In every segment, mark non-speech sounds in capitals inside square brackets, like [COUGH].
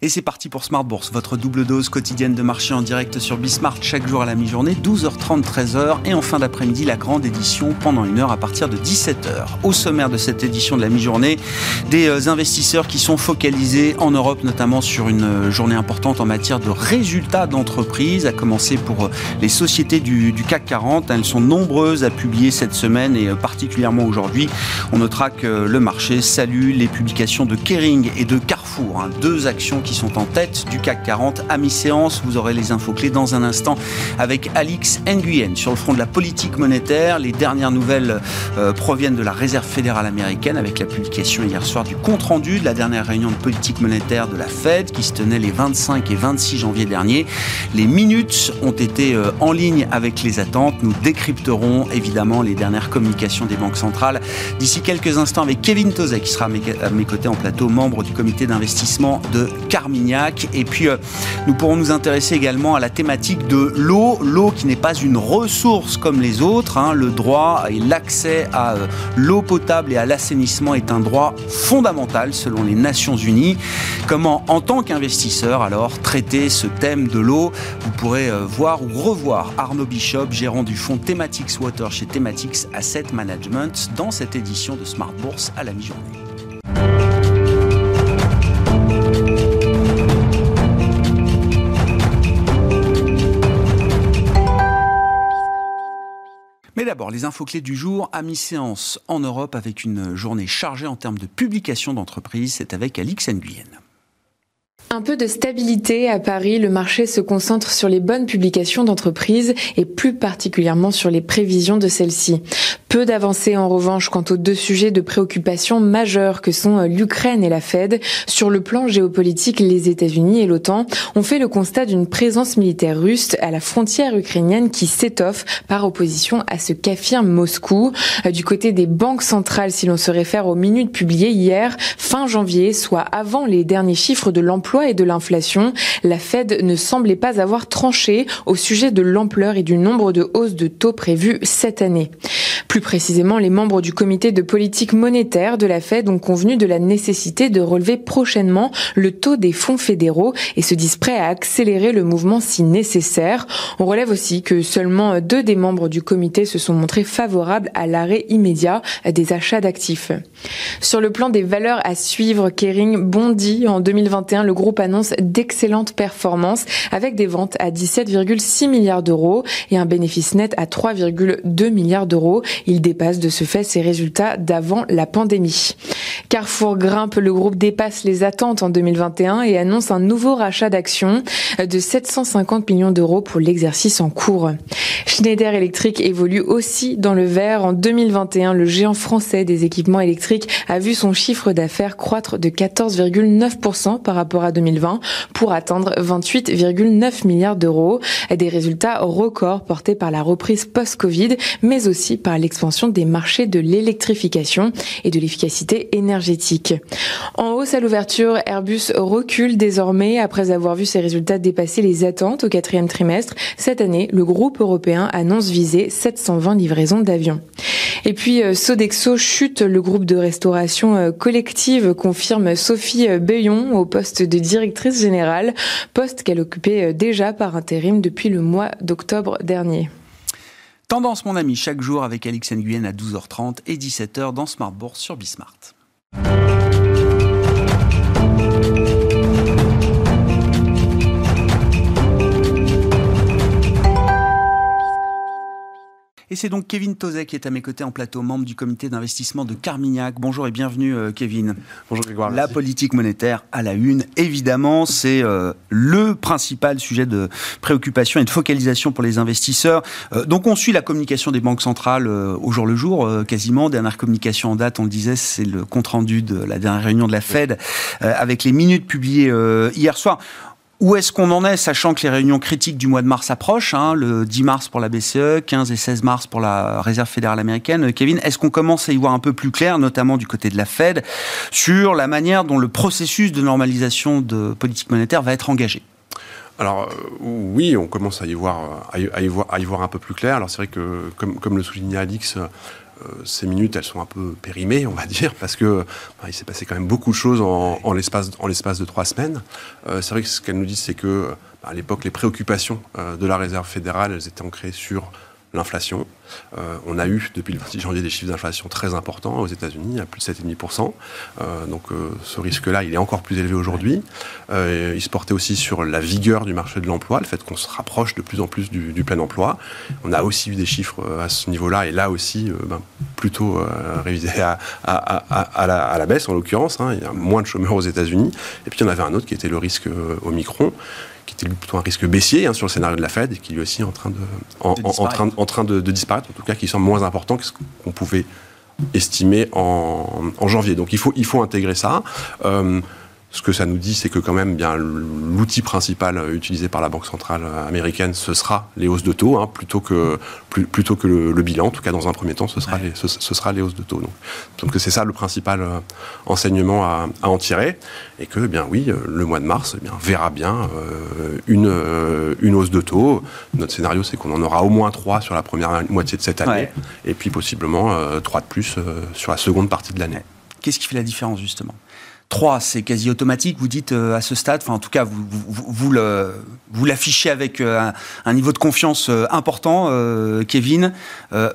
Et c'est parti pour Smart Bourse, votre double dose quotidienne de marché en direct sur Bismart chaque jour à la mi-journée, 12h30, 13h. Et en fin d'après-midi, la grande édition pendant une heure à partir de 17h. Au sommaire de cette édition de la mi-journée, des euh, investisseurs qui sont focalisés en Europe, notamment sur une euh, journée importante en matière de résultats d'entreprise, à commencer pour euh, les sociétés du, CAC 40. Elles sont nombreuses à publier cette semaine et particulièrement aujourd'hui. On notera que le marché salue les publications de Kering et de Carrefour, hein. deux actions qui sont en tête du CAC 40 à mi-séance. Vous aurez les infos clés dans un instant avec Alix Nguyen. Sur le front de la politique monétaire, les dernières nouvelles euh, proviennent de la Réserve fédérale américaine avec la publication hier soir du compte-rendu de la dernière réunion de politique monétaire de la Fed qui se tenait les 25 et 26 janvier dernier. Les minutes ont été euh, en ligne avec les attentes. Nous décrypterons évidemment les dernières communications des banques centrales d'ici quelques instants avec Kevin Tozek qui sera à mes côtés en plateau, membre du comité d'investissement de Et puis, euh, nous pourrons nous intéresser également à la thématique de l'eau. L'eau qui n'est pas une ressource comme les autres. Hein. Le droit et l'accès à euh, l'eau potable et à l'assainissement est un droit fondamental selon les Nations Unies. Comment, en tant qu'investisseur, alors, traiter ce thème de l'eau? Vous pourrez euh, voir ou revoir Arnaud Bishop, gérant du fonds Thematics Water chez Thematics Asset Management, dans cette édition de Smart Bourse à la mi-journée. D'abord, les infos clés du jour à mi-séance en Europe avec une journée chargée en termes de publication d'entreprises. C'est avec Alix Nguyen. Un peu de stabilité à Paris, le marché se concentre sur les bonnes publications d'entreprises et plus particulièrement sur les prévisions de celles-ci. Peu d'avancées en revanche quant aux deux sujets de préoccupation majeures que sont l'Ukraine et la Fed. Sur le plan géopolitique, les États-Unis et l'OTAN ont fait le constat d'une présence militaire russe à la frontière ukrainienne qui s'étoffe par opposition à ce qu'affirme Moscou. Du côté des banques centrales, si l'on se réfère aux minutes publiées hier, fin janvier, soit avant les derniers chiffres de l'emploi et de l'inflation, la Fed ne semblait pas avoir tranché au sujet de l'ampleur et du nombre de hausses de taux prévues cette année. Précisément, les membres du comité de politique monétaire de la Fed ont convenu de la nécessité de relever prochainement le taux des fonds fédéraux et se disent prêts à accélérer le mouvement si nécessaire. On relève aussi que seulement deux des membres du comité se sont montrés favorables à l'arrêt immédiat des achats d'actifs. Sur le plan des valeurs à suivre, Kering bondit en 2021. Le groupe annonce d'excellentes performances avec des ventes à 17,6 milliards d'euros et un bénéfice net à 3,2 milliards d'euros. Il dépasse de ce fait ses résultats d'avant la pandémie. Carrefour grimpe, le groupe dépasse les attentes en 2021 et annonce un nouveau rachat d'actions de 750 millions d'euros pour l'exercice en cours. Schneider Electric évolue aussi dans le vert. En 2021, le géant français des équipements électriques a vu son chiffre d'affaires croître de 14,9% par rapport à 2020 pour atteindre 28,9 milliards d'euros. Des résultats records portés par la reprise post-Covid, mais aussi par l'expansion des marchés de l'électrification et de l'efficacité énergétique. En hausse à l'ouverture, Airbus recule désormais après avoir vu ses résultats dépasser les attentes au quatrième trimestre. Cette année, le groupe européen annonce viser 720 livraisons d'avions. Et puis euh, Sodexo chute, le groupe de restauration euh, collective confirme Sophie euh, Bayon au poste de directrice générale, poste qu'elle occupait déjà par intérim depuis le mois d'octobre dernier. Tendance mon ami chaque jour avec Alix Nguyen à 12h30 et 17h dans Smart Bourse sur Bismart. Et c'est donc Kevin Tozek qui est à mes côtés en plateau, membre du comité d'investissement de Carmignac. Bonjour et bienvenue euh, Kevin. Bonjour Grégoire. La politique monétaire à la une, évidemment, c'est euh, le principal sujet de préoccupation et de focalisation pour les investisseurs. Euh, donc on suit la communication des banques centrales au jour le jour, quasiment. Dernière communication en date, on le disait, c'est le compte-rendu de la dernière réunion de la Fed avec les minutes publiées hier soir. Où est-ce qu'on en est, sachant que les réunions critiques du mois de mars approchent, hein, le 10 mars pour la BCE, 15 et 16 mars pour la Réserve fédérale américaine. Kevin, est-ce qu'on commence à y voir un peu plus clair, notamment du côté de la Fed, sur la manière dont le processus de normalisation de politique monétaire va être engagé? Alors euh, oui, on commence à y voir, à y, voir, à y voir un peu plus clair. Alors c'est vrai que, comme, comme le soulignait Alix, ces minutes, elles sont un peu périmées, on va [LAUGHS] dire, parce que bah, il s'est passé quand même beaucoup de choses en, en l'espace de trois semaines. c'est vrai que ce qu'elle nous dit, c'est que à l'époque, les préoccupations de la Réserve fédérale, elles étaient ancrées sur l'inflation. Euh, on a eu depuis le 26 janvier des chiffres d'inflation très importants aux États-Unis, à plus de 7,5%. Euh, donc euh, ce risque-là, il est encore plus élevé aujourd'hui. Il se portait aussi sur la vigueur du marché de l'emploi, le fait qu'on se rapproche de plus en plus du, plein emploi. On a aussi eu des chiffres à ce niveau-là, et là aussi ben, plutôt révisés à, à, la, baisse en l'occurrence. Hein. Il y a moins de chômeurs aux États-Unis. Et puis il y en avait un autre qui était le risque Omicron qui était plutôt un risque baissier hein, sur le scénario de la Fed et qui lui aussi est en train de, en, train, en train de, disparaître, en tout cas qui semble moins important que ce qu'on pouvait estimer en, janvier. Donc il faut, il faut intégrer ça. Euh, ce que ça nous dit, c'est que quand même, bien l'outil principal utilisé par la Banque centrale américaine, ce sera les hausses de taux, hein, plutôt que plutôt que le, bilan. En tout cas, dans un premier temps, ce sera les, ce, sera les hausses de taux. Donc, donc c'est ça le principal euh, enseignement à, en tirer, et que bien oui, euh, le mois de mars, eh bien verra bien euh, une une hausse de taux. Notre scénario, c'est qu'on en aura au moins trois sur la première moitié de cette année, et puis possiblement trois de plus sur la seconde partie de l'année. Qu'est-ce qui fait la différence justement? 3, c'est quasi automatique, vous dites euh, à ce stade, enfin en tout cas vous, vous, vous l'affichez avec euh, un, niveau de confiance euh, important, Kevin.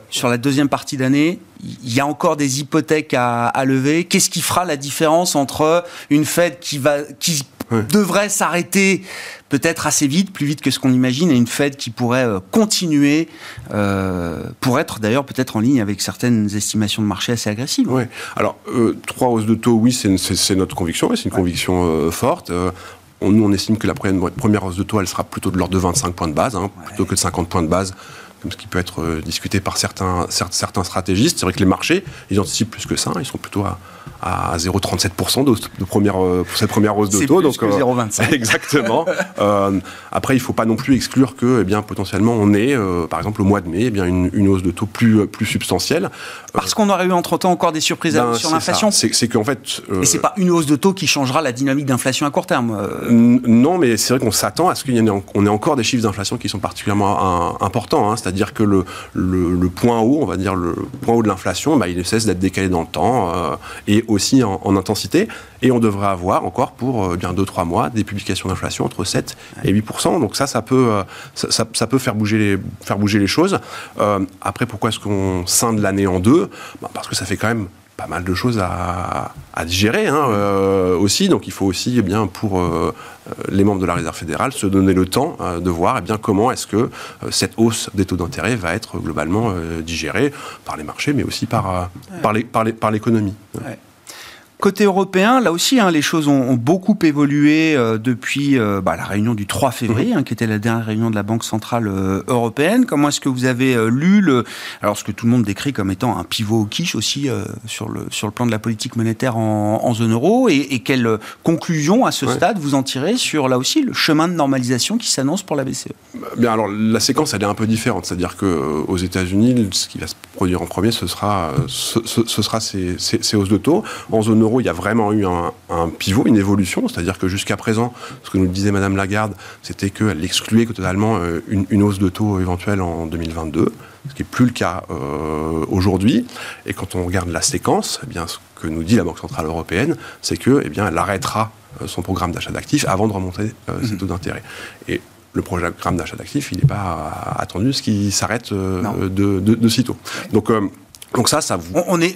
sur la deuxième partie d'année, il y a encore des hypothèques à, à lever. Qu'est-ce qui fera la différence entre une Fed qui, va, qui devrait s'arrêter peut-être assez vite, plus vite que ce qu'on imagine, et une Fed qui pourrait euh, continuer, euh, pour être d'ailleurs peut-être en ligne avec certaines estimations de marché assez agressives. Oui, alors euh, trois hausses de taux, oui, c'est notre conviction, c'est une conviction forte. nous, on estime que la première, hausse de taux, elle sera plutôt de l'ordre de 25 points de base, hein, plutôt que de 50 points de base ce qui peut être discuté par certains, certains stratégistes. C'est vrai que les marchés, ils anticipent plus que ça, ils sont plutôt à, à 0,37% de, de, première, euh, pour cette première hausse de taux. donc, que 0,25. Euh, [LAUGHS] exactement. euh, après, il ne faut pas non plus exclure que, eh bien, potentiellement, on ait, euh, par exemple, au mois de mai, eh bien, une, une, hausse de taux plus, plus substantielle. Parce qu'on aurait eu entre-temps encore des surprises ben, sur l'inflation C'est qu'en fait... Et c'est pas une hausse de taux qui changera la dynamique d'inflation à court terme Non, mais c'est vrai qu'on s'attend à ce qu'il y ait, on ait encore des chiffres d'inflation qui sont particulièrement importants. Hein. C'est-à-dire que le, le, point haut, on va dire le point haut de l'inflation, bah, il ne cesse d'être décalé dans le temps. et aussi en, intensité. Et on devrait avoir encore pour euh, bien 2-3 mois des publications d'inflation entre 7 et 8% Donc ça, ça peut, euh, ça, peut faire, bouger les, faire bouger les choses. Euh, après, pourquoi est-ce qu'on scinde l'année en deux? Bah, Parce que ça fait quand même pas mal de choses à, à digérer hein, aussi. Donc il faut aussi, eh bien, pour les membres de la Réserve fédérale, se donner le temps de voir eh bien, comment est-ce que cette hausse des taux d'intérêt va être globalement digérée par les marchés, mais aussi par, par l'économie. Par Côté européen, là aussi, hein, les choses ont, beaucoup évolué euh, depuis euh, bah, la réunion du 3 février, mhm. hein, qui était la dernière réunion de la Banque centrale euh, européenne. Comment est-ce que vous avez lu le, alors ce que tout le monde décrit comme étant un pivot au quiche aussi sur le sur le plan de la politique monétaire en, zone euro, et, et quelle conclusion à ce stade vous en tirez sur là aussi le chemin de normalisation qui s'annonce pour la BCE? Bien, alors la séquence elle est un peu différente, c'est-à-dire que aux États-Unis, ce qui va se produire en premier, ce sera ce, ce sera ces, ces, ces hausses de taux en zone euro il y a vraiment eu un, pivot, une évolution. C'est-à-dire que jusqu'à présent, ce que nous disait Madame Lagarde, c'était qu'elle excluait totalement euh, une, hausse de taux éventuelle en 2022, ce qui n'est plus le cas euh, aujourd'hui. Et quand on regarde la séquence, eh bien, ce que nous dit la Banque Centrale Européenne, c'est qu'elle eh bien, elle arrêtera euh, son programme d'achat d'actifs avant de remonter ses mmh. taux d'intérêt. Et le programme d'achat d'actifs, il n'est pas attendu ce qui s'arrête de, de, sitôt. Donc, donc ça, ça vous... On est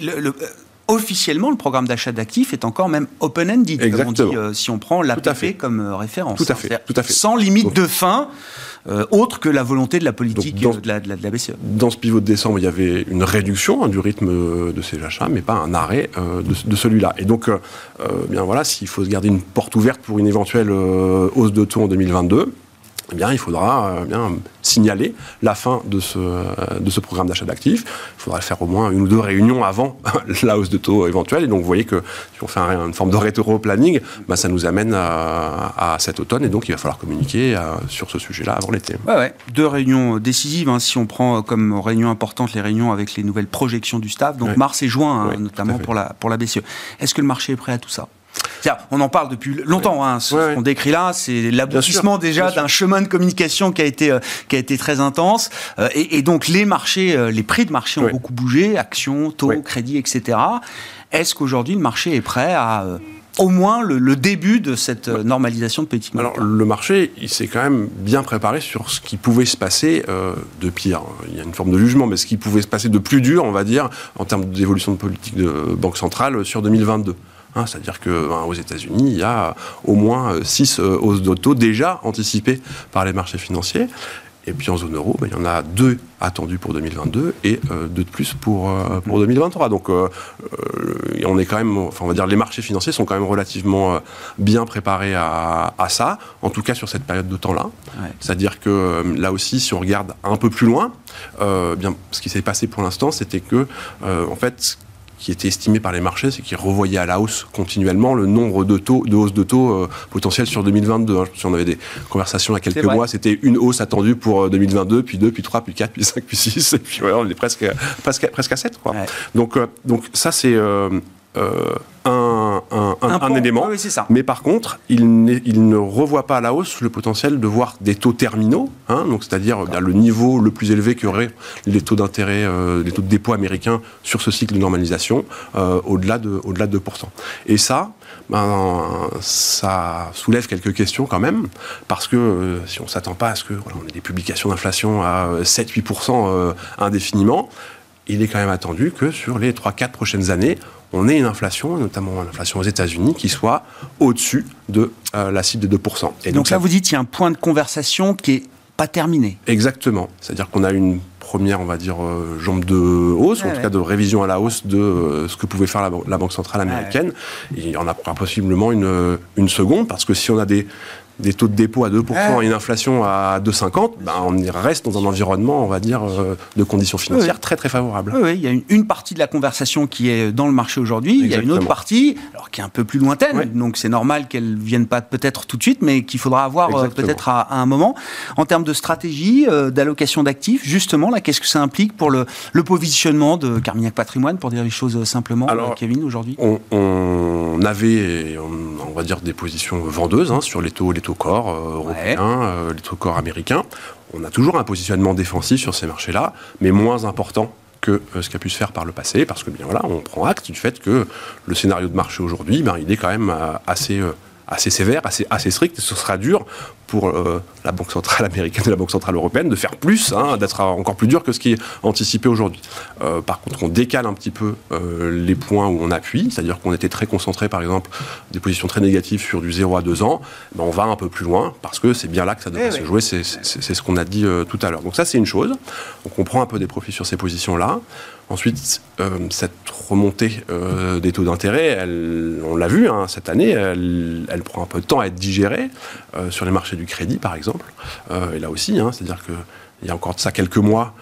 officiellement, le programme d'achat d'actifs est encore même open-ended, comme on dit, euh, si on prend l'APP comme euh, référence. Tout à fait. Tout à fait. Sans limite de fin, euh, autre que la volonté de la politique de, la, de, la, BCE. Dans ce pivot de décembre, il y avait une réduction hein, du rythme de ces achats, mais pas un arrêt de, celui-là. Et donc, bien voilà, s'il faut se garder une porte ouverte pour une éventuelle hausse de taux en 2022, eh bien, il faudra euh, bien signaler la fin de ce, euh, de ce programme d'achat d'actifs. Il faudra faire au moins une ou deux réunions avant [LAUGHS] la hausse de taux éventuelle. Et donc, vous voyez que si on fait une forme de rétro-planning, bah, ça nous amène à, cet automne. Et donc, il va falloir communiquer euh, sur ce sujet-là avant l'été. Ouais, ouais. Deux réunions décisives. Hein, si on prend comme réunion importante les réunions avec les nouvelles projections du staff, donc mars et juin, hein, notamment pour la, pour la BCE. Est-ce que le marché est prêt à tout ça? On en parle depuis longtemps. Hein, ce qu'on décrit là, c'est l'aboutissement déjà d'un chemin de communication qui a été, euh, qui a été très intense. Et, donc les marchés, les prix de marché ont beaucoup bougé, actions, taux, crédit, etc. Est-ce qu'aujourd'hui le marché est prêt à au moins le, début de cette euh, normalisation de politique monétaire? Alors, le marché, il s'est quand même bien préparé sur ce qui pouvait se passer euh, de pire. Il y a une forme de jugement, mais ce qui pouvait se passer de plus dur, on va dire, en termes d'évolution de politique de banque centrale sur 2022. Hein, c'est-à-dire qu'aux ben, États-Unis, il y a au moins six euh, hausses d'auto déjà anticipées par les marchés financiers. Et puis en zone euro, ben, il y en a deux attendus pour 2022 et euh, deux de plus pour, euh, pour 2023. Donc euh, on est quand même, enfin on va dire, les marchés financiers sont quand même relativement bien préparés à, ça, en tout cas sur cette période de temps-là. C'est-à-dire que là aussi, si on regarde un peu plus loin, bien, ce qui s'est passé pour l'instant, c'était que, en fait, qui était estimé par les marchés, c'est qu'ils revoyaient à la hausse continuellement le nombre de taux, de hausses de taux euh, potentiels sur 2022. Hein. Si on avait des conversations il y a quelques mois, c'était une hausse attendue pour 2022, euh, puis 2, puis 3, puis 4, puis 5, puis 6, [LAUGHS] et puis on est presque, presque, presque à 7. Quoi. Donc, euh, donc ça, c'est un, un, élément. Mais par contre, il, ne revoit pas à la hausse le potentiel de voir des taux terminaux, hein, donc c'est-à-dire le niveau le plus élevé qu'auraient les taux d'intérêt, euh, les taux de dépôt américains sur ce cycle de normalisation, euh, au-delà de, au de 2%. Et ça, ben, ça soulève quelques questions quand même, parce que euh, si on ne s'attend pas à ce que voilà, on ait des publications d'inflation à 7-8% indéfiniment, il est quand même attendu que sur les 3-4 prochaines années, on ait une inflation, notamment l'inflation aux États-Unis, qui soit au-dessus de euh, la cible de 2%. Et donc, là, vous dites qu'il y a un point de conversation qui est pas terminé. Exactement. C'est-à-dire qu'on a une première, on va dire, euh, jambe de hausse, en tout cas de révision à la hausse de euh, ce que pouvait faire la, Banque centrale américaine. Et il y en a possiblement une, une seconde, parce que si on a des, des taux de dépôt à 2% et une inflation à 2,50, ben on reste dans un environnement, on va dire, euh, de conditions financières très très favorables. Oui, il y a une, partie de la conversation qui est dans le marché aujourd'hui, il y a une autre partie, alors qui est un peu plus lointaine, donc c'est normal qu'elle ne vienne pas peut-être tout de suite, mais qu'il faudra avoir euh, peut-être à, un moment. En termes de stratégie, euh, d'allocation d'actifs, justement, là, qu'est-ce que ça implique pour le, positionnement de Carmignac Patrimoine, pour dire les choses simplement, alors, Kevin, aujourd'hui? on, avait, on, va dire, des positions vendeuses hein, sur les taux, les taux corps euh, européens, euh, les taux corps américains. On a toujours un positionnement défensif sur ces marchés-là, mais moins important que euh, ce qui a pu se faire par le passé, parce que bien voilà, on prend acte du fait que le scénario de marché aujourd'hui, ben, il est quand même assez assez sévère, assez, assez strict, et ce sera dur pour euh, la Banque centrale américaine et la Banque centrale européenne de faire plus, hein, d'être encore plus dur que ce qui est anticipé aujourd'hui. Euh, par contre, on décale un petit peu euh, les points où on appuie, c'est-à-dire qu'on était très concentré, par exemple, des positions très négatives sur du 0 à 2 ans, ben on va un peu plus loin, parce que c'est bien là que ça devrait eh se jouer, c'est ce qu'on a dit tout à l'heure. Donc ça, c'est une chose. On comprend un peu des profits sur ces positions-là. Ensuite, euh, cette remontée euh, des taux d'intérêt, on l'a vu hein, cette année, elle, prend un peu de temps à être digérée euh, sur les marchés du crédit, par exemple. et là aussi, hein, c'est-à-dire que il y a encore de ça quelques mois,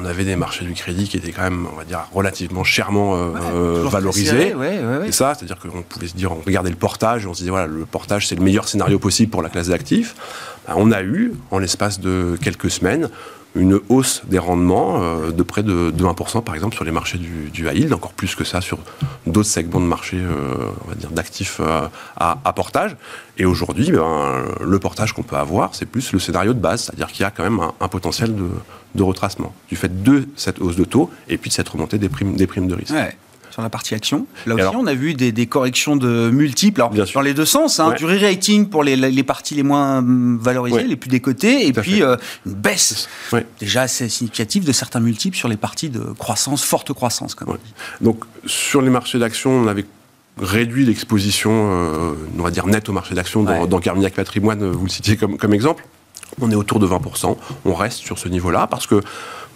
on avait des marchés du crédit qui étaient quand même, on va dire, relativement chèrement valorisés. et ça, c'est-à-dire qu'on pouvait se dire, on regardait le portage, on se disait, voilà, le portage, c'est le meilleur scénario possible pour la classe d'actifs. Ben, on a eu, en l'espace de quelques semaines, une hausse des rendements euh, de près de, 1% par exemple sur les marchés du, du high yield, encore plus que ça sur d'autres segments de marché, euh, on va dire d'actifs euh, à, portage. Et aujourd'hui, ben, le portage qu'on peut avoir, c'est plus le scénario de base, c'est-à-dire qu'il y a quand même un, potentiel de, retracement du fait de cette hausse de taux et puis de cette remontée des primes, des primes de risque sur la partie action. Là aussi, on a vu des, corrections de multiples, alors, dans les deux sens, hein, du re-rating pour les, parties les moins hum, valorisées, les plus décotées, et puis euh, une baisse déjà assez significative de certains multiples sur les parties de croissance, forte croissance, comme. Donc, sur les marchés d'action, on avait réduit l'exposition, euh, on va dire nette au marché d'action dans, dans, Carmignac Patrimoine, vous le citiez comme, comme exemple. On est autour de 20%. On reste sur ce niveau-là parce que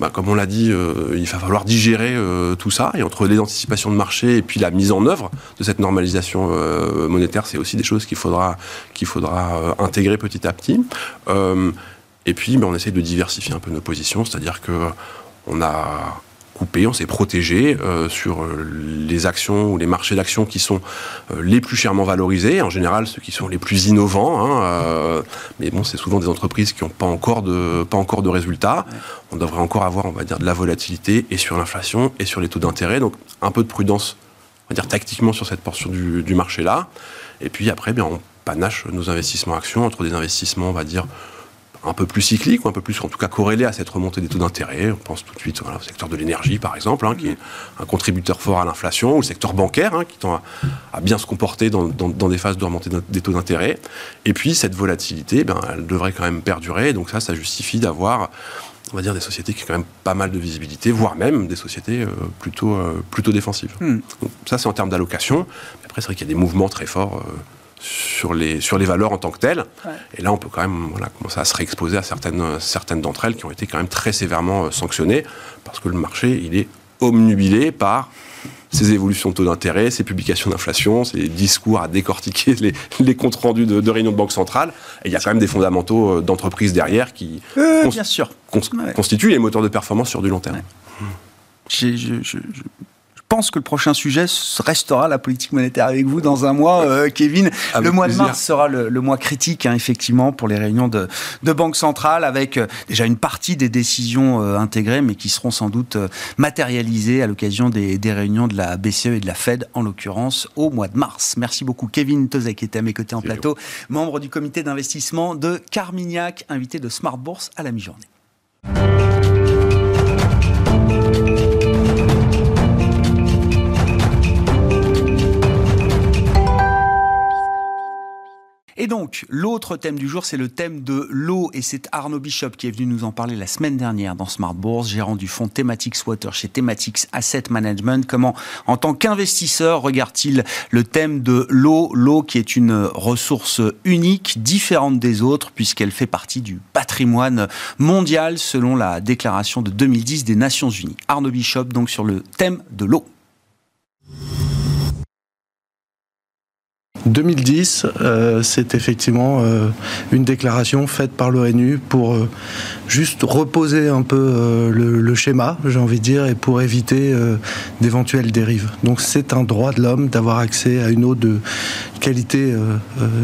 bah, comme on l'a dit, euh, il va falloir digérer euh, tout ça. Et entre les anticipations de marché et puis la mise en œuvre de cette normalisation euh, monétaire, c'est aussi des choses qu'il faudra, qu'il faudra intégrer petit à petit. et puis, bah, on essaie de diversifier un peu nos positions, c'est-à-dire que on a on s'est protégé euh, sur euh, les actions ou les marchés d'actions qui sont euh, les plus chèrement valorisés, en général ceux qui sont les plus innovants. Hein, mais bon, c'est souvent des entreprises qui n'ont pas encore de pas encore de résultats. On devrait encore avoir, on va dire, de la volatilité et sur l'inflation et sur les taux d'intérêt. Donc un peu de prudence, on va dire tactiquement sur cette portion du, marché là. Et puis après, bien, on panache nos investissements actions entre des investissements, on va dire un peu plus cyclique, ou un peu plus, en tout cas, corrélé à cette remontée des taux d'intérêt. On pense tout de suite au secteur de l'énergie, par exemple, hein, qui est un contributeur fort à l'inflation, ou le secteur bancaire, hein, qui tend à, bien se comporter dans, des phases de remontée des taux d'intérêt. Et puis, cette volatilité, ben, elle devrait quand même perdurer. Donc ça, ça justifie d'avoir on va dire des sociétés qui ont quand même pas mal de visibilité, voire même des sociétés euh, plutôt, euh, plutôt défensives. Hmm. Donc, ça, c'est en termes d'allocation. Après, c'est vrai qu'il y a des mouvements très forts euh, sur les, sur les valeurs en tant que telles. Et là, on peut quand même voilà, commencer à se réexposer à certaines, certaines d'entre elles qui ont été quand même très sévèrement euh, sanctionnées, parce que le marché, il est omnubilé par ces évolutions de taux d'intérêt, ces publications d'inflation, ces discours à décortiquer les, les comptes rendus de, de réunions de banque centrale. Et il y a quand même des fondamentaux euh, d'entreprise derrière qui bien sûr. constituent les moteurs de performance sur du long terme. Pense que le prochain sujet restera la politique monétaire avec vous dans un mois, euh, Kevin. le mois de mars sera le, mois critique, hein, effectivement, pour les réunions de, de Banque centrale, avec euh, déjà une partie des décisions euh, intégrées, mais qui seront sans doute matérialisées à l'occasion des, des, réunions de la BCE et de la Fed, en l'occurrence, au mois de mars. Merci beaucoup, Kevin Tozek, qui était à mes côtés en plateau, membre du comité d'investissement de Carmignac, invité de Smart Bourse à la mi-journée. Et donc, l'autre thème du jour, c'est le thème de l'eau. Et c'est Arnaud Bishop qui est venu nous en parler la semaine dernière dans Smart Bourse, gérant du fonds Thematics Water chez Thematics Asset Management. Comment, en tant qu'investisseur, regarde-t-il le thème de l'eau? L'eau qui est une ressource unique, différente des autres, puisqu'elle fait partie du patrimoine mondial, selon la déclaration de 2010 des Nations Unies. Arnaud Bishop, donc, sur le thème de l'eau. 2010, euh, c'est effectivement euh, une déclaration faite par l'ONU pour euh, juste reposer un peu le, schéma, j'ai envie de dire, et pour éviter d'éventuelles dérives. Donc c'est un droit de l'homme d'avoir accès à une eau de qualité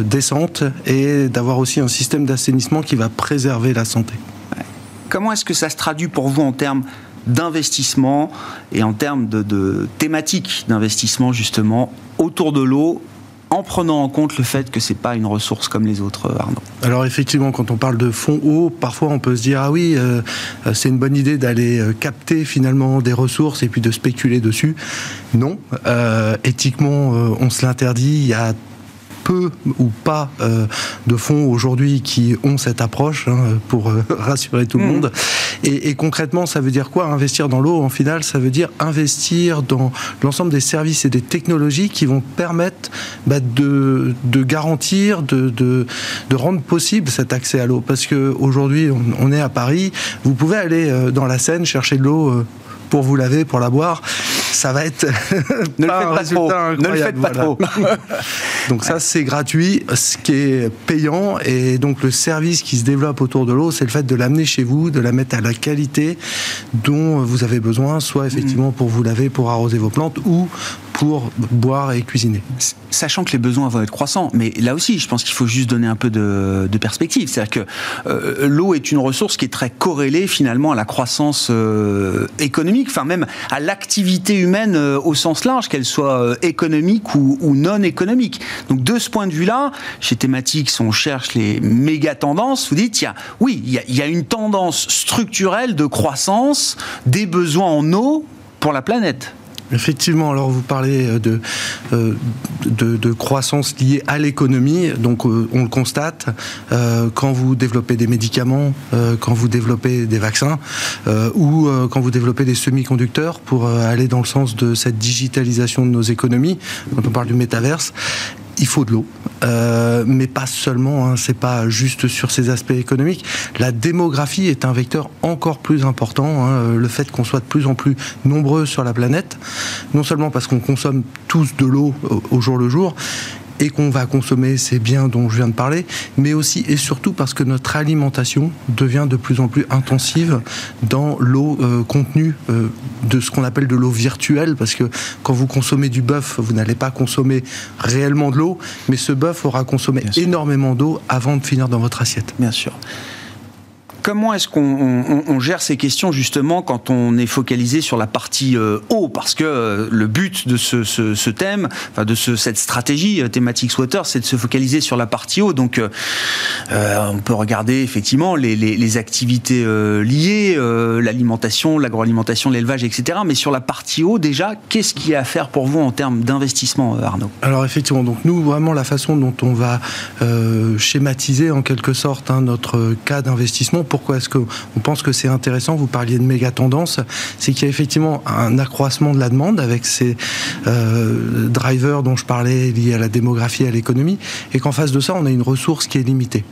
décente et d'avoir aussi un système d'assainissement qui va préserver la santé. Comment est-ce que ça se traduit pour vous en termes d'investissement et en termes de, de thématiques d'investissement justement autour de l'eau en prenant en compte le fait que c'est pas une ressource comme les autres, euh, Arnaud. Alors effectivement, quand on parle de fonds eau, parfois on peut se dire ah oui, euh, c'est une bonne idée d'aller euh, capter finalement des ressources et puis de spéculer dessus. Non, éthiquement, on se l'interdit. Il peu ou pas euh, de fonds aujourd'hui qui ont cette approche, hein, pour euh, [LAUGHS] rassurer tout le mmh. monde. Et, concrètement, ça veut dire quoi Investir dans l'eau, en final, ça veut dire investir dans l'ensemble des services et des technologies qui vont permettre bah, de, garantir, de, de, rendre possible cet accès à l'eau. Parce qu'aujourd'hui, on, on est à Paris, vous pouvez aller euh, dans la Seine chercher de l'eau pour vous laver, pour la boire, ça va être [LAUGHS] ne pas le faites pas trop. Ne le faites pas trop. [LAUGHS] donc ça c'est gratuit. Ce qui est payant et donc le service qui se développe autour de l'eau, c'est le fait de l'amener chez vous, de la mettre à la qualité dont vous avez besoin, soit effectivement pour vous laver, pour arroser vos plantes, ou pour boire et cuisiner. Sachant que les besoins vont être croissants, mais là aussi, je pense qu'il faut juste donner un peu de, perspective. C'est-à-dire que euh, l'eau est une ressource qui est très corrélée finalement à la croissance euh, économique, enfin même à l'activité humaine euh, au sens large, qu'elle soit économique ou, non économique. Donc de ce point de vue-là, chez Thématiques, on cherche les méga tendances. Vous dites, oui, il y a une tendance structurelle de croissance des besoins en eau pour la planète. Effectivement, alors vous parlez euh, euh, de, de, croissance liée à l'économie, donc euh, on le constate quand vous développez des médicaments, quand vous développez des vaccins ou quand vous développez des semi-conducteurs pour aller dans le sens de cette digitalisation de nos économies, quand on parle du métaverse il faut de l'eau, euh, mais pas seulement. Hein, c'est pas juste sur ces aspects économiques. La démographie est un vecteur encore plus important. Hein, le fait qu'on soit de plus en plus nombreux sur la planète, non seulement parce qu'on consomme tous de l'eau au jour le jour, et qu'on va consommer ces biens dont je viens de parler, mais aussi et surtout parce que notre alimentation devient de plus en plus intensive dans l'eau euh, contenue euh, de ce qu'on appelle de l'eau virtuelle, parce que quand vous consommez du bœuf, vous n'allez pas consommer réellement de l'eau, mais ce bœuf aura consommé énormément d'eau avant de finir dans votre assiette. Bien sûr comment est-ce qu'on gère ces questions justement quand on est focalisé sur la partie eau? Parce que le but de ce, thème, de cette stratégie thématique water, c'est de se focaliser sur la partie eau. Donc, on peut regarder effectivement les, activités liées, l'alimentation, l'agroalimentation, l'élevage, etc. Mais sur la partie eau, déjà, qu'est-ce qu'il y a à faire pour vous en termes d'investissement, Arnaud? Alors effectivement, donc nous vraiment la façon dont on va euh, schématiser en quelque sorte hein, notre cas d'investissement. Pourquoi est-ce qu'on pense que c'est intéressant Vous parliez de méga tendance, c'est qu'il y a effectivement un accroissement de la demande avec ces euh, drivers dont je parlais liés à la démographie à l'économie, et qu'en face de ça, on a une ressource qui est limitée.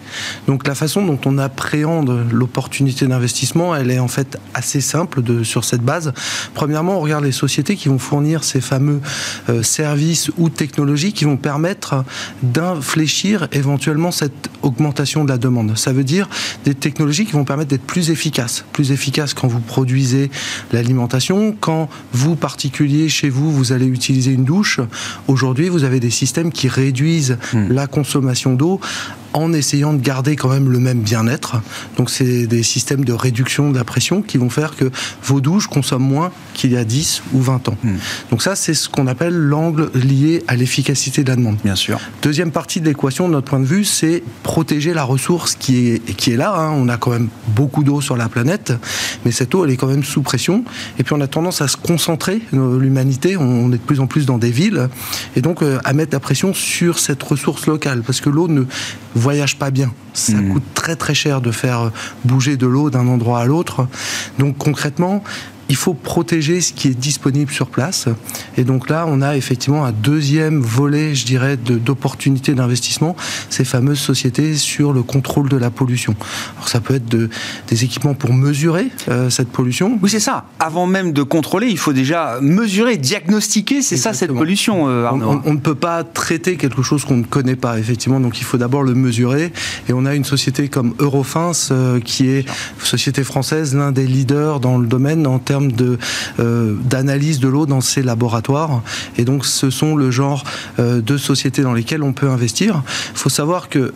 Donc la façon dont on appréhende l'opportunité d'investissement, elle est en fait assez simple sur cette base. Premièrement, on regarde les sociétés qui vont fournir ces fameux euh, services ou technologies qui vont permettre d'infléchir éventuellement cette augmentation de la demande. Ça veut dire des technologies qui vont permettre d'être plus efficaces. Plus efficaces quand vous produisez l'alimentation, quand vous, particulier, chez vous, vous allez utiliser une douche. Aujourd'hui, vous avez des systèmes qui réduisent hmm. la consommation d'eau en essayant de garder quand même le même bien-être. Donc c'est des systèmes de réduction de la pression qui vont faire que vos douches consomment moins qu'il y a 10 ou 20 ans. Hmm. Donc ça, c'est ce qu'on appelle l'angle lié à l'efficacité de la demande. Bien sûr. Deuxième partie de l'équation, de notre point de vue, c'est protéger la ressource qui est, qui est là. Hein. On a quand même beaucoup d'eau sur la planète, mais cette eau, elle est quand même sous pression. Et puis on a tendance à se concentrer, l'humanité, on est de plus en plus dans des villes, et donc euh, à mettre la pression sur cette ressource locale, parce que l'eau ne voyage pas bien. Ça hmm. coûte très très cher de faire bouger de l'eau d'un endroit à l'autre. Donc concrètement, il faut protéger ce qui est disponible sur place. Et donc là, on a effectivement un deuxième volet, je dirais, d'opportunités d'investissement, ces fameuses sociétés sur le contrôle de la pollution. Alors ça peut être de, des équipements pour mesurer euh, cette pollution. Oui, c'est ça. Avant même de contrôler, il faut déjà mesurer, diagnostiquer, c'est ça cette pollution, euh, Arnaud. On, ne peut pas traiter quelque chose qu'on ne connaît pas, effectivement, donc il faut d'abord le mesurer. Et on a une société comme Eurofins, euh, qui est société française, l'un des leaders dans le domaine en termes de euh, d'analyse de l'eau dans ces laboratoires. Et donc, ce sont le genre euh, de sociétés dans lesquelles on peut investir. Il faut savoir que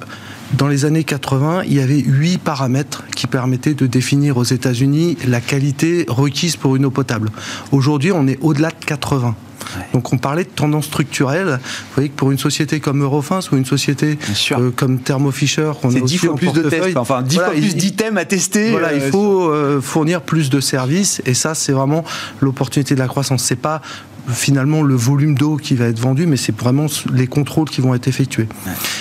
dans les années 80, il y avait huit paramètres qui permettaient de définir aux États-Unis la qualité requise pour une eau potable. Aujourd'hui, on est au-delà de 80. Donc on parlait de tendance structurelle. Vous voyez que pour une société comme Eurofins ou une société euh, comme Thermo Fisher, qu'on a 10 fois plus de tests, enfin 10 fois plus d'items à tester. Voilà, il euh, faut euh, fournir plus de services et ça c'est vraiment l'opportunité de la croissance. C'est pas finalement le volume d'eau qui va être vendu, mais c'est vraiment les contrôles qui vont être effectués.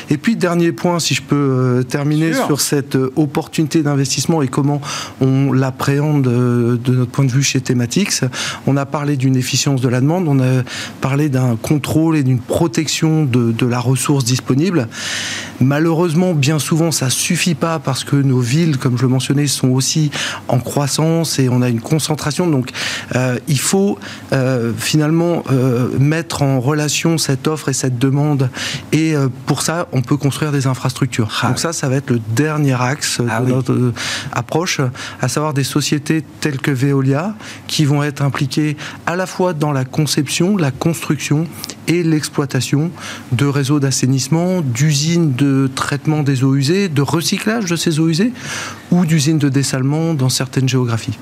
Et puis, dernier point, si je peux euh, terminer sur cette euh, opportunité d'investissement et comment on l'appréhende euh, de notre point de vue chez Thematics, on a parlé d'une efficience de la demande, on a parlé d'un contrôle et d'une protection de, de, la ressource disponible. Malheureusement, bien souvent, ça suffit pas parce que nos villes, comme je le mentionnais, sont aussi en croissance et on a une concentration. Donc, euh, il faut euh, finalement euh, mettre en relation cette offre et cette demande. Et euh, pour ça, on peut construire des infrastructures. Ah Donc ça, ça va être le dernier axe ah de notre euh, approche, à savoir des sociétés telles que Veolia, qui vont être impliquées à la fois dans la conception, la construction et l'exploitation de réseaux d'assainissement, d'usines de traitement des eaux usées, de recyclage de ces eaux usées ou d'usines de dessalement dans certaines géographies.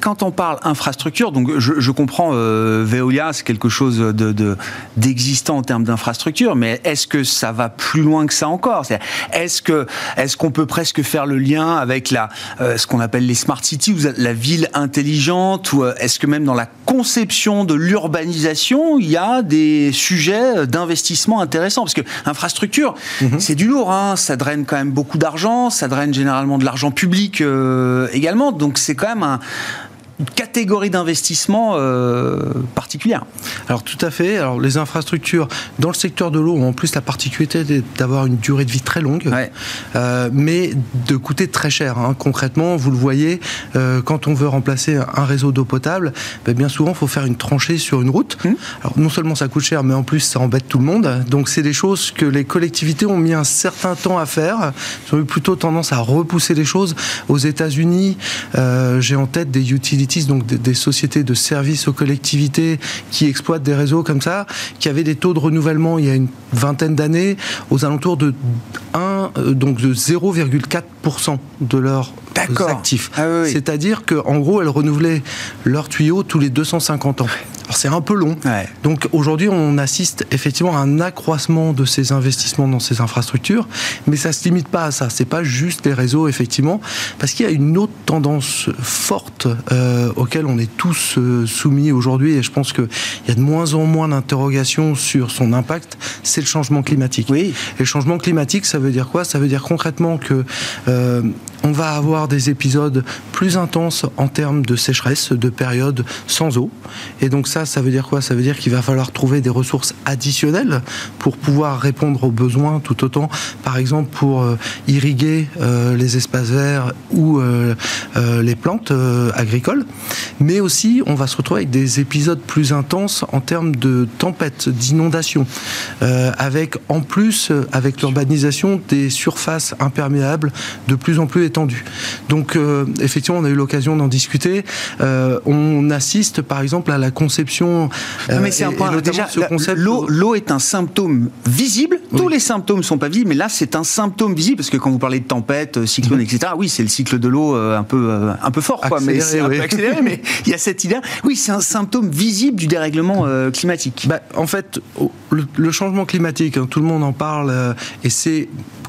Quand on parle infrastructure, donc je, comprends euh, Veolia, c'est quelque chose de, d'existant en termes d'infrastructure, mais est-ce que ça va plus loin que ça encore? Est-ce que est-ce qu'on peut presque faire le lien avec la euh, ce qu'on appelle les smart cities, la ville intelligente, ou euh, est-ce que même dans la conception de l'urbanisation, il y a des sujets d'investissement intéressants. Parce que infrastructure, mhm. c'est du lourd, hein, ça draine quand même beaucoup d'argent, ça draine généralement de l'argent public euh, également, donc c'est quand même un une catégorie d'investissement euh, particulière. Alors tout à fait. Alors les infrastructures dans le secteur de l'eau ont en plus la particularité d'avoir une durée de vie très longue, euh, mais de coûter très cher. Hein. Concrètement, vous le voyez, euh, quand on veut remplacer un réseau d'eau potable, ben, bien souvent il faut faire une tranchée sur une route. Hum. Alors non seulement ça coûte cher, mais en plus ça embête tout le monde. Donc c'est des choses que les collectivités ont mis un certain temps à faire. Ils ont eu plutôt tendance à repousser les choses. Aux États-Unis, j'ai en tête des utilities donc des, sociétés de services aux collectivités qui exploitent des réseaux comme ça, qui avaient des taux de renouvellement il y a une vingtaine d'années aux alentours de 1 moins donc de 0,4% de leurs actifs. Ah C'est-à-dire qu'en gros, elles renouvelaient leurs tuyaux tous les 250 ans c'est un peu long. Donc aujourd'hui, on assiste effectivement à un accroissement de ces investissements dans ces infrastructures, mais ça se limite pas à ça. C'est pas juste les réseaux effectivement, parce qu'il y a une autre tendance forte euh, auquel on est tous euh, soumis aujourd'hui, et je pense qu'il y a de moins en moins d'interrogations sur son impact. C'est le changement climatique. Oui. Et le changement climatique, ça veut dire quoi? Ça veut dire concrètement que euh, on va avoir des épisodes plus intenses en termes de sécheresse, de périodes sans eau, et donc ça ça, veut dire quoi? Ça veut dire qu'il va falloir trouver des ressources additionnelles pour pouvoir répondre aux besoins tout autant, par exemple pour euh, irriguer euh, les espaces verts ou euh, les plantes agricoles. Mais aussi, on va se retrouver avec des épisodes plus intenses en termes de tempêtes, d'inondations, avec en plus, avec l'urbanisation, des surfaces imperméables de plus en plus étendues. Donc, effectivement, on a eu l'occasion d'en discuter. on assiste, par exemple, à la conception mais c'est un euh, point. Déjà, l'eau est un symptôme visible. Tous les symptômes sont pas visibles, mais là, c'est un symptôme visible parce que quand vous parlez de tempête, euh, cyclone, mhm. etc. Oui, c'est le cycle de l'eau euh, un peu un peu fort, quoi. mais c'est un peu accéléré. mais [LAUGHS] il y a cette idée. Oui, c'est un symptôme visible du dérèglement climatique. Bah, en fait, le, changement climatique, hein, tout le monde en parle, et c'est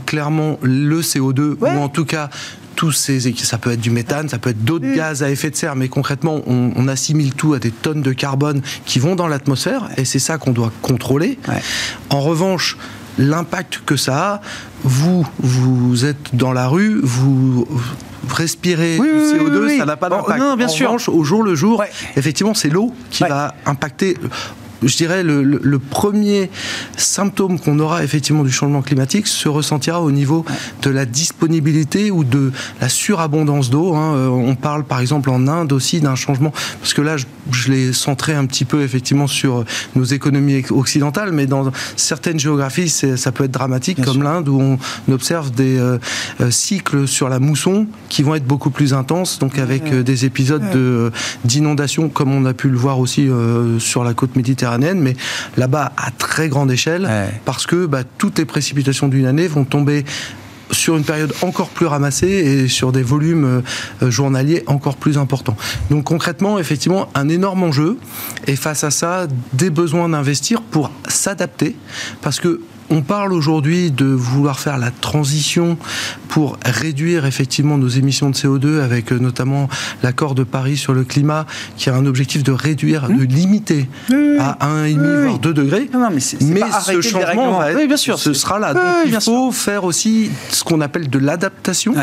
clairement le CO2 ou en tout cas tous ces, ça peut être du méthane, ça peut être d'autres gaz à effet de serre, mais concrètement, on, assimile tout à des tonnes de carbone qui vont dans l'atmosphère, et c'est ça qu'on doit contrôler. En revanche, l'impact que ça a, vous, vous êtes dans la rue, vous respirez du CO2, ça n'a pas d'impact. non, bien en sûr. Revanche, au jour le jour, effectivement, c'est l'eau qui va impacter je dirais, le, le, premier symptôme qu'on aura effectivement du changement climatique se ressentira au niveau de la disponibilité ou de la surabondance d'eau. Hein. Euh, on parle par exemple en Inde aussi d'un changement, parce que là, je, je l'ai centré un petit peu effectivement sur nos économies occidentales, mais dans certaines géographies, ça peut être dramatique, comme l'Inde, où on observe des euh, euh, cycles sur la mousson qui vont être beaucoup plus intenses, donc avec des épisodes de d'inondation, comme on a pu le voir aussi sur la côte méditerranéenne mais là-bas à très grande échelle, parce que bah, toutes les précipitations d'une année vont tomber sur une période encore plus ramassée et sur des volumes euh, journaliers encore plus importants. Donc concrètement, effectivement, un énorme enjeu. Et face à ça, des besoins d'investir pour s'adapter. Parce que on parle aujourd'hui de vouloir faire la transition pour réduire effectivement nos émissions de CO2 avec euh, notamment l'accord de Paris sur le climat qui a un objectif de réduire, de limiter à 1,5 voire 2 degrés. mais, ce changement bien sûr, ce sera là. Donc il faut faire aussi ce qu'on appelle de l'adaptation.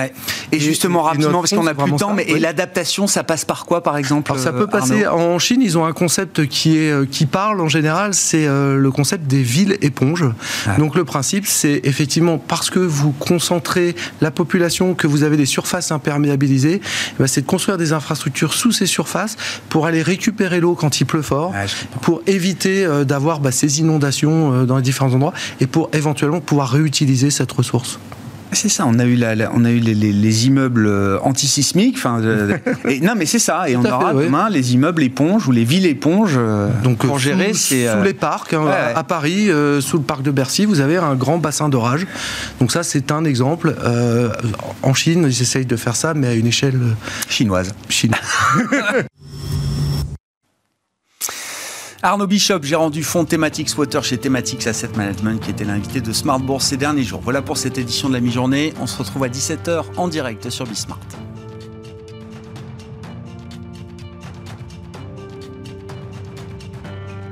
Et, justement rapidement parce qu'on n'a plus de temps, mais et l'adaptation, ça passe par quoi par exemple Alors, Ça peut passer en Chine. Ils ont un concept qui est euh, qui parle en général, c'est euh, le concept des villes éponges. Donc le principe, c'est effectivement parce que vous concentrez la population, que vous avez des surfaces imperméabilisées, eh ben, c'est de construire des infrastructures sous ces surfaces pour aller récupérer l'eau quand il pleut fort, pour éviter euh, d'avoir bah, ces inondations euh, dans les différents endroits et pour éventuellement pouvoir réutiliser cette ressource. C'est ça, on a eu, la, on a eu les, immeubles euh, antisismiques. Enfin, non, mais c'est ça. Et on aura demain les immeubles éponges ou les villes éponges euh, Donc, pour gérer. Sous, sous les parcs, hein, à Paris, euh, sous le parc de Bercy, vous avez un grand bassin d'orage. Donc ça, c'est un exemple. en Chine, ils essayent de faire ça, mais à une échelle chinoise. Chinoise. [LAUGHS] Arnaud Bishop, gérant du fonds Thematics Water chez Thematics Asset Management, qui était l'invité de Smart Bourse ces derniers jours. Voilà pour cette édition de la mi-journée. On se retrouve à 17h en direct sur Bismart.